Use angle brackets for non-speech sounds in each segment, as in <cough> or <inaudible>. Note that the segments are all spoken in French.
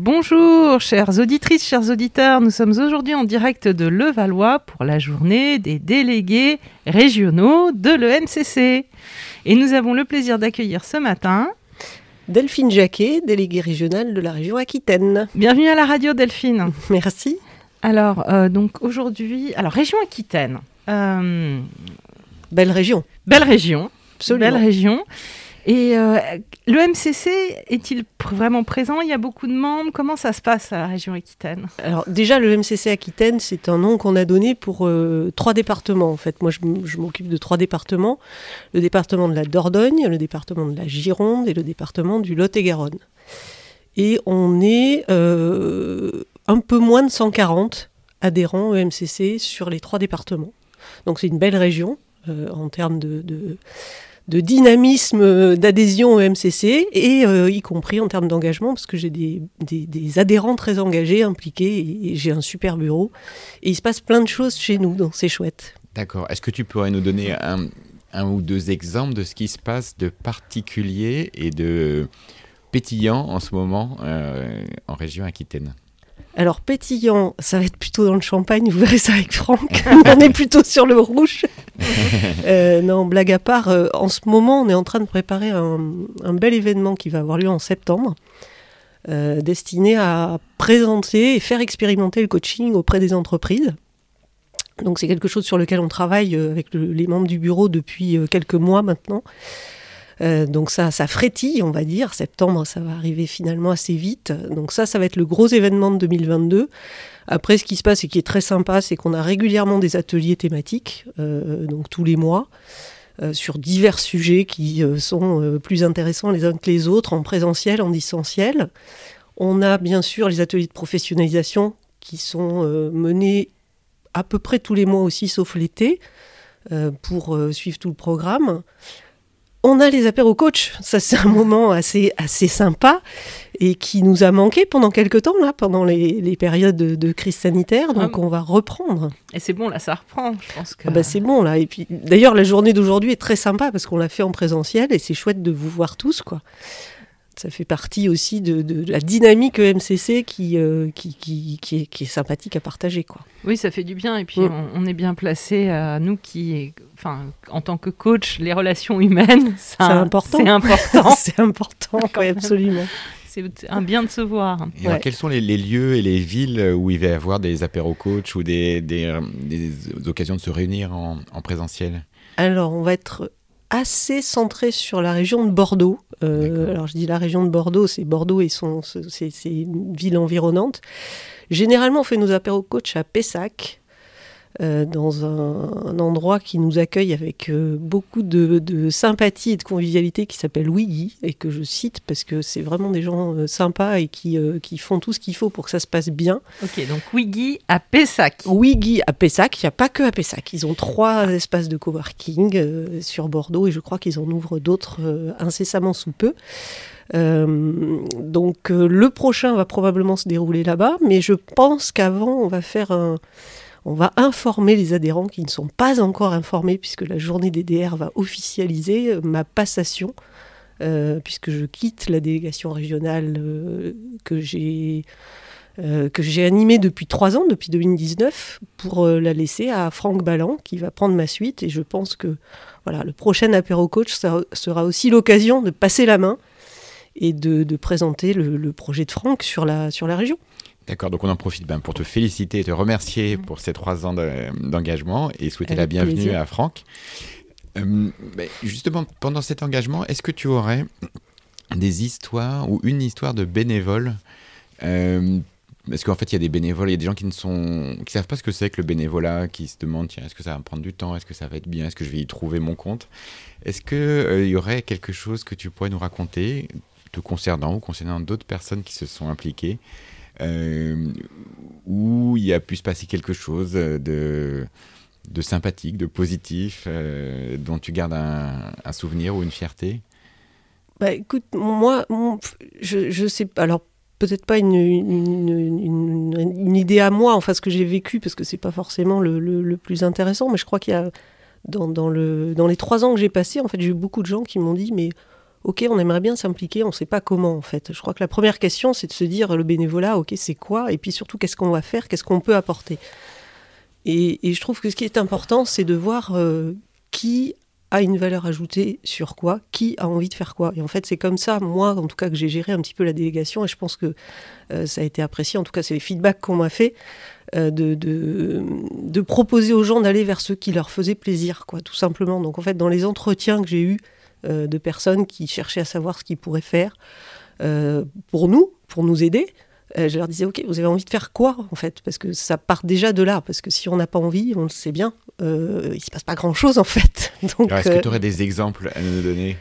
Bonjour, chères auditrices, chers auditeurs. Nous sommes aujourd'hui en direct de Levallois pour la journée des délégués régionaux de l'EMCC. Et nous avons le plaisir d'accueillir ce matin Delphine Jacquet, déléguée régionale de la région Aquitaine. Bienvenue à la radio, Delphine. <laughs> Merci. Alors, euh, donc aujourd'hui, alors région Aquitaine. Euh, belle région. Belle région. Absolument. Belle région. Et euh, le MCC est-il vraiment présent? Il y a beaucoup de membres? Comment ça se passe à la région Aquitaine? Alors déjà, le MCC Aquitaine, c'est un nom qu'on a donné pour euh, trois départements. En fait, moi, je, m'occupe de trois départements le département de la Dordogne, le département de la Gironde et le département du Lot-et-Garonne. Et on est euh, un peu moins de 140 adhérents au MCC sur les trois départements. Donc c'est une belle région en termes de dynamisme d'adhésion au MCC, et euh, y compris en termes d'engagement, parce que j'ai des, adhérents très engagés, impliqués, et, j'ai un super bureau. Et il se passe plein de choses chez nous, donc c'est chouette. D'accord. Est-ce que tu pourrais nous donner un, un, ou deux exemples de ce qui se passe de particulier et de pétillant en ce moment euh, en région Aquitaine? Alors pétillant, ça va être plutôt dans le champagne, vous verrez ça avec Franck. <laughs> on est plutôt sur le rouge. <laughs> Euh, non, blague à part, euh, en ce moment, on est en train de préparer un, bel événement qui va avoir lieu en septembre, euh, destiné à présenter et faire expérimenter le coaching auprès des entreprises. Donc c'est quelque chose sur lequel on travaille avec les membres du bureau depuis quelques mois maintenant. Euh, donc ça, ça frétille, on va dire. Septembre, ça va arriver finalement assez vite. Donc ça, ça va être le gros événement de 2022. Après, ce qui se passe et qui est très sympa, c'est qu'on a régulièrement des ateliers thématiques, euh, donc tous les mois, euh, sur divers sujets qui sont plus intéressants les uns que les autres, en présentiel, en distanciel. On a bien sûr les ateliers de professionnalisation qui sont menés à peu près tous les mois aussi, sauf l'été, pour suivre tout le programme. On a les apéros coach, ça c'est un moment assez, assez sympa et qui nous a manqué pendant quelques temps, là, pendant les, périodes de, crise sanitaire, donc ah on va reprendre. Et c'est bon, là ça reprend, je pense que... Ah bah c'est bon, là, et puis d'ailleurs la journée d'aujourd'hui est très sympa parce qu'on l'a fait en présentiel et c'est chouette de vous voir tous, quoi ça fait partie aussi de, la dynamique EMCC qui, euh, qui, qui, est, sympathique à partager. Quoi. Oui, ça fait du bien. Et puis, mm. on, est bien placé, nous qui, enfin, en tant que coach, les relations humaines, <laughs> c'est important. C'est important. <laughs> c'est important, absolument. C'est un bien de se voir. quels sont les, lieux et les villes où il va y avoir des apéros coach ou des, des, occasions de se réunir en, en présentiel? Alors, on va être assez centré sur la région de Bordeaux. Euh, alors je dis la région de Bordeaux, c'est Bordeaux et son, c'est une ville environnante. Généralement, on fait nos apéros coach à Pessac, euh, dans un, endroit qui nous accueille avec euh, beaucoup de, sympathie et de convivialité qui s'appelle Wiggy et que je cite parce que c'est vraiment des gens euh, sympas et qui, qui font tout ce qu'il faut pour que ça se passe bien. Ok, donc Wiggy à Pessac. Wiggy à Pessac, il n'y a pas que à Pessac. Ils ont trois espaces de coworking sur Bordeaux et je crois qu'ils en ouvrent d'autres incessamment sous peu. donc le prochain va probablement se dérouler là-bas, mais je pense qu'avant on va faire un, on va informer les adhérents qui ne sont pas encore informés, puisque la journée DDR va officialiser euh, ma passation, euh, puisque je quitte la délégation régionale euh, que j'ai animée depuis trois ans, depuis 2019, pour la laisser à Franck Ballan, qui va prendre ma suite. Et je pense que voilà, le prochain apéro coach sera, aussi l'occasion de passer la main et de, présenter le, projet de Franck sur la région. D'accord, donc on en profite ben, pour te féliciter et te remercier mm. pour ces trois ans d'engagement et souhaiter la bienvenue à Franck. Euh, ben, justement, pendant cet engagement, est-ce que tu aurais des histoires ou une histoire de bénévoles euh, Parce qu'en fait, il y a des bénévoles, il y a des gens qui ne sont, qui savent pas ce que c'est que le bénévolat, qui se demandent tiens, est-ce que ça va me prendre du temps Est-ce que ça va être bien Est-ce que je vais y trouver mon compte? Est-ce qu'il euh, y aurait quelque chose que tu pourrais nous raconter te concernant ou concernant d'autres personnes qui se sont impliquées où il a pu se passer quelque chose de, sympathique, de positif, euh, dont tu gardes un, souvenir ou une fierté? Bah, Écoute, moi, je, sais pas. Alors, peut-être pas une, idée à moi, enfin, ce que j'ai vécu, parce que c'est pas forcément le, plus intéressant, mais je crois qu'il y a. Dans les trois ans que j'ai passés, en fait, j'ai eu beaucoup de gens qui m'ont dit Mais ok, on aimerait bien s'impliquer, on ne sait pas comment en fait. Je crois que la première question, c'est de se dire le bénévolat, ok, c'est quoi? Et puis surtout, qu'est-ce qu'on va faire? Qu'est-ce qu'on peut apporter? Et, je trouve que ce qui est important, c'est de voir euh, qui a une valeur ajoutée sur quoi, qui a envie de faire quoi. Et en fait, c'est comme ça, moi, en tout cas, que j'ai géré un petit peu la délégation, et je pense que euh, ça a été apprécié, en tout cas, c'est les feedbacks qu'on m'a fait, euh, de, proposer aux gens d'aller vers ceux qui leur faisaient plaisir, quoi, tout simplement. Donc, en fait, dans les entretiens que j'ai eus de personnes qui cherchaient à savoir ce qu'ils pourraient faire pour nous, pour nous aider, je leur disais, OK, vous avez envie de faire quoi, en fait? Parce que ça part déjà de là, parce que si on n'a pas envie, on le sait bien, euh, il se passe pas grand chose en fait. <laughs> Est-ce que euh, tu aurais des exemples à nous donner?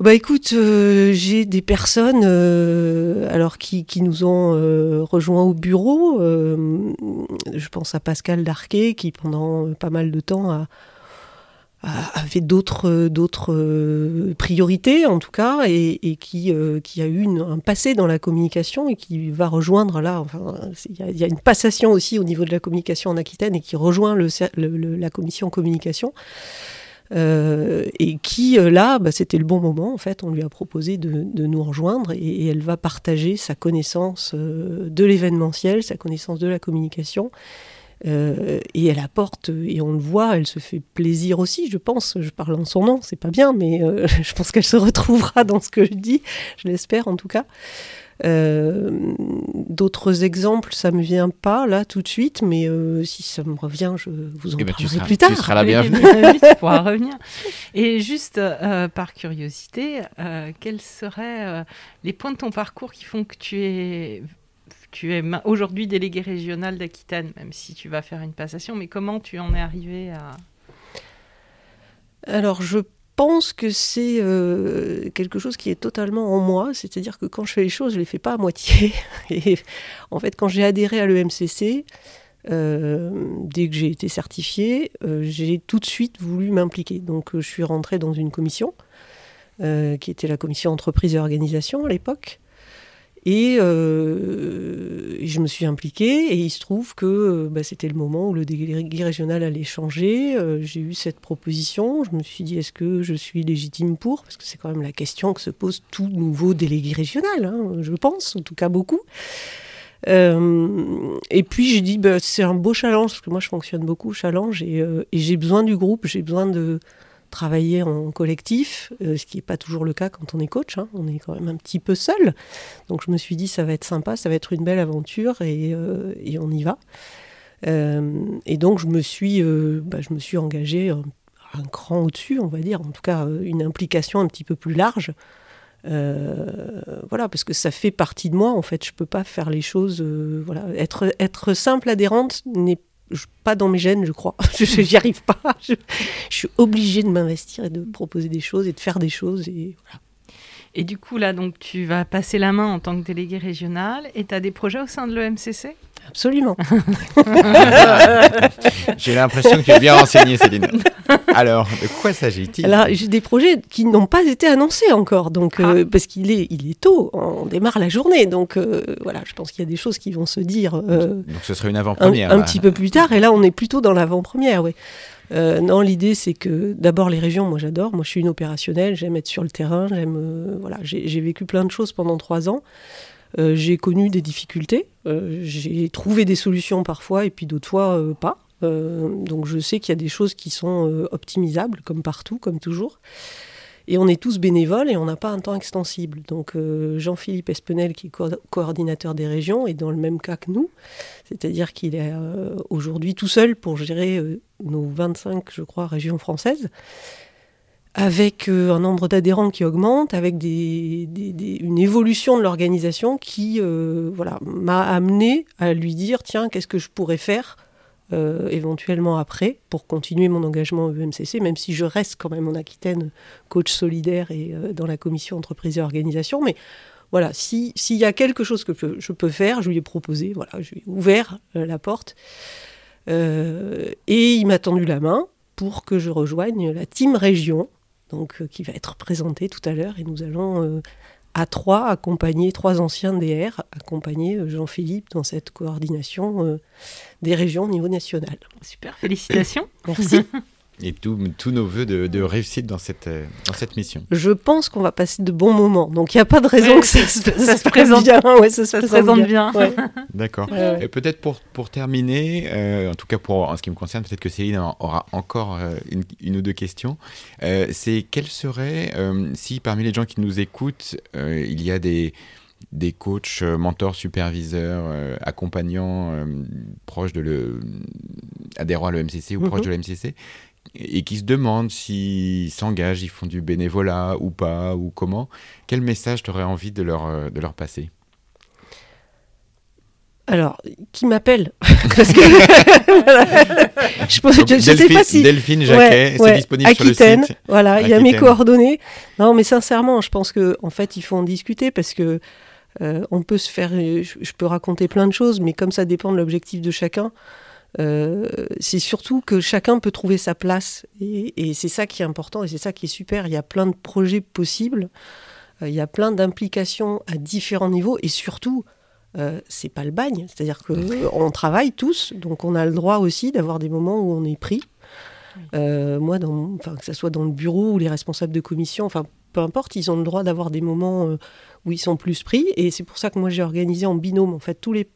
Bah écoute, euh, j'ai des personnes euh, alors qui, qui, nous ont rejoints au bureau. je pense à Pascal Darquet qui pendant pas mal de temps a, avait d'autres d'autres euh, priorités en tout cas et, qui euh, qui a eu un passé dans la communication et qui va rejoindre là enfin il y, a une passation aussi au niveau de la communication en Aquitaine et qui rejoint le, la commission communication euh, et qui là bah, c'était le bon moment en fait on lui a proposé de, de nous rejoindre et, et, elle va partager sa connaissance de l'événementiel sa connaissance de la communication euh, et elle apporte, et on le voit, elle se fait plaisir aussi, je pense. Je parle en son nom, c'est pas bien, mais euh, <laughs> je pense qu'elle se retrouvera dans ce que je dis, je l'espère en tout cas. Euh, d'autres exemples, ça me vient pas là tout de suite, mais si ça me revient, je vous en eh ben, parlerai plus tard. Tu seras la bienvenue. tu pourras <laughs> revenir. Et juste par curiosité, quels seraient les points de ton parcours qui font que tu es tu es aujourd'hui délégué régional d'Aquitaine, même si tu vas faire une passation, mais comment tu en es arrivé à... Alors je pense que c'est euh, quelque chose qui est totalement en moi, c'est-à-dire que quand je fais les choses, je les fais pas à moitié. <laughs> Et en fait, quand j'ai adhéré à l'EMCC, euh, dès que j'ai été certifiée, euh, j'ai tout de suite voulu m'impliquer. Donc je suis rentrée dans une commission, qui était la commission entreprise et organisation à l'époque. Euh, et, je me suis impliquée et il se trouve que euh, bah, c'était le moment où le délégué régional allait changer. Euh, j'ai eu cette proposition. Je me suis dit est-ce que je suis légitime pour? Parce que c'est quand même la question que se pose tout nouveau délégué régional, hein, je pense, en tout cas beaucoup. et puis j'ai dit bah, c'est un beau challenge parce que moi je fonctionne beaucoup challenge et j'ai besoin du groupe, j'ai besoin de travailler en collectif, euh, ce qui n'est pas toujours le cas quand on est coach. Hein. on est quand même un petit peu seul. Donc je me suis dit, ça va être sympa, ça va être une belle aventure et, euh, on y va. Euh, et donc je me suis, bah, je me suis engagée un, cran au-dessus, on va dire, en tout cas une implication un petit peu plus large. voilà, parce que ça fait partie de moi. En fait, je peux pas faire les choses. voilà, être être simple adhérente n'est pas dans mes gènes, je crois. <laughs> je J'y arrive pas. Je, suis obligée de m'investir et de proposer des choses et de faire des choses. Et, voilà. Et du coup, là, donc, tu vas passer la main en tant que délégué régional et tu as des projets au sein de l'EMCC Absolument. <laughs> J'ai l'impression que tu es bien renseignée, Céline. <laughs> Alors, de quoi s'agit-il? Alors, j'ai des projets qui n'ont pas été annoncés encore, donc euh, ah. parce qu'il est, il est tôt, on démarre la journée, donc euh, voilà, je pense qu'il y a des choses qui vont se dire. Euh, donc, ce serait une avant-première. Un, petit peu plus tard, et là, on est plutôt dans l'avant-première, oui. Non, l'idée c'est que d'abord les régions, moi j'adore. Moi je suis une opérationnelle, j'aime être sur le terrain, j'aime voilà, j'ai vécu plein de choses pendant trois ans. Euh, j'ai connu des difficultés, euh, j'ai trouvé des solutions parfois et puis d'autres fois euh, pas. donc je sais qu'il y a des choses qui sont optimisables, comme partout, comme toujours. Et on est tous bénévoles et on n'a pas un temps extensible. Donc Jean-Philippe Espenel, qui est coordinateur des régions, est dans le même cas que nous. C'est-à-dire qu'il est aujourd'hui tout seul pour gérer nos 25, je crois, régions françaises avec euh, un nombre d'adhérents qui augmente, avec une évolution de l'organisation qui euh, voilà, m'a amené à lui dire tiens, qu'est-ce que je pourrais faire euh, éventuellement après pour continuer mon engagement au EMCC, même si je reste quand même en Aquitaine coach solidaire et dans la commission entreprise et organisation. Mais voilà, s'il y a quelque chose que je peux faire, je lui ai proposé, voilà, je lui ai ouvert la porte. et il m'a tendu la main pour que je rejoigne la team région donc, euh, qui va être présenté tout à l'heure. Et nous allons euh, à trois accompagner, trois anciens DR, accompagner euh, Jean-Philippe dans cette coordination des régions au niveau national. Super, félicitations. Merci. <laughs> Et tous nos voeux de, réussite dans cette, euh, dans cette mission. Je pense qu'on va passer de bons moments. Donc il n'y a pas de raison que ça, se, <laughs> présente bien. Ouais, ça, se présente bien. <laughs> D'accord. Et peut-être pour, pour terminer, euh, en tout cas pour, en ce qui me concerne, peut-être que Céline aura encore euh, une, une, ou deux questions. C'est quel serait, si parmi les gens qui nous écoutent, il y a des des coachs, mentors, superviseurs, accompagnants proches de le, adhérents à l'EMCC ou proches mhm. de l'EMCC, et qui se demandent s'ils s'engagent, ils font du bénévolat ou pas, ou comment, quel message tu aurais envie de leur, euh, de leur passer? Alors, qui m'appelle? <laughs> Parce que <laughs> je, ne sais pas si Delphine Jacquet, c'est disponible sur le site. Voilà, il y a mes coordonnées. Non, mais sincèrement, je pense que en fait, il faut en discuter parce que euh, on peut se faire. je, peux raconter plein de choses, mais comme ça dépend de l'objectif de chacun. Euh, c'est surtout que chacun peut trouver sa place. Et, c'est ça qui est important et c'est ça qui est super. Il y a plein de projets possibles, euh, il y a plein d'implications à différents niveaux et surtout, euh, c'est pas le bagne. C'est-à-dire qu'on travaille tous, donc on a le droit aussi d'avoir des moments où on est pris. moi, dans, que ce soit dans le bureau ou les responsables de commission, enfin, peu importe, ils ont le droit d'avoir des moments où ils sont plus pris. Et c'est pour ça que moi, j'ai organisé en binôme, en fait, tous les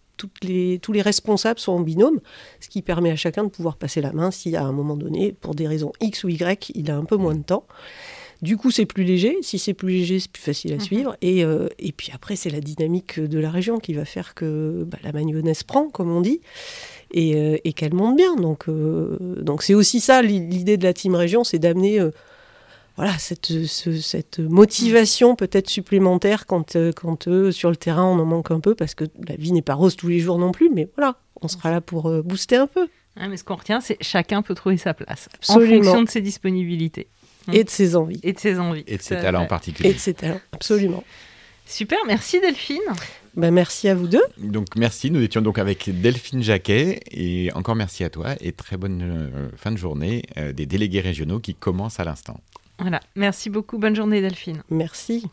les, tous les responsables sont en binôme, ce qui permet à chacun de pouvoir passer la main si à un moment donné, pour des raisons X ou Y, il a un peu moins de temps. Du coup, c'est plus léger. Si c'est plus léger, c'est plus facile à mhm. suivre. Et, euh, et, puis après, c'est la dynamique de la région qui va faire que bah, la mayonnaise prend, comme on dit, et, euh, et qu'elle monte bien. Donc, euh, donc c'est aussi ça l'idée de la team région, c'est d'amener voilà, cette, cette motivation peut-être supplémentaire quand, euh, quand euh, sur le terrain on en manque un peu, parce que la vie n'est pas rose tous les jours non plus, mais voilà, on sera là pour euh, booster un peu. mais ce qu'on retient, c'est chacun peut trouver sa place en fonction de ses disponibilités. Et de ses envies. Et de ses envies. Et de ses talents en particulier. Et de ses talents, absolument. Super, merci Delphine. Ben, merci à vous deux. Donc merci, nous étions donc avec Delphine Jacquet et encore merci à toi et très bonne fin de journée des délégués régionaux qui commencent à l'instant. Voilà, merci beaucoup. Bonne journée Delphine. Merci.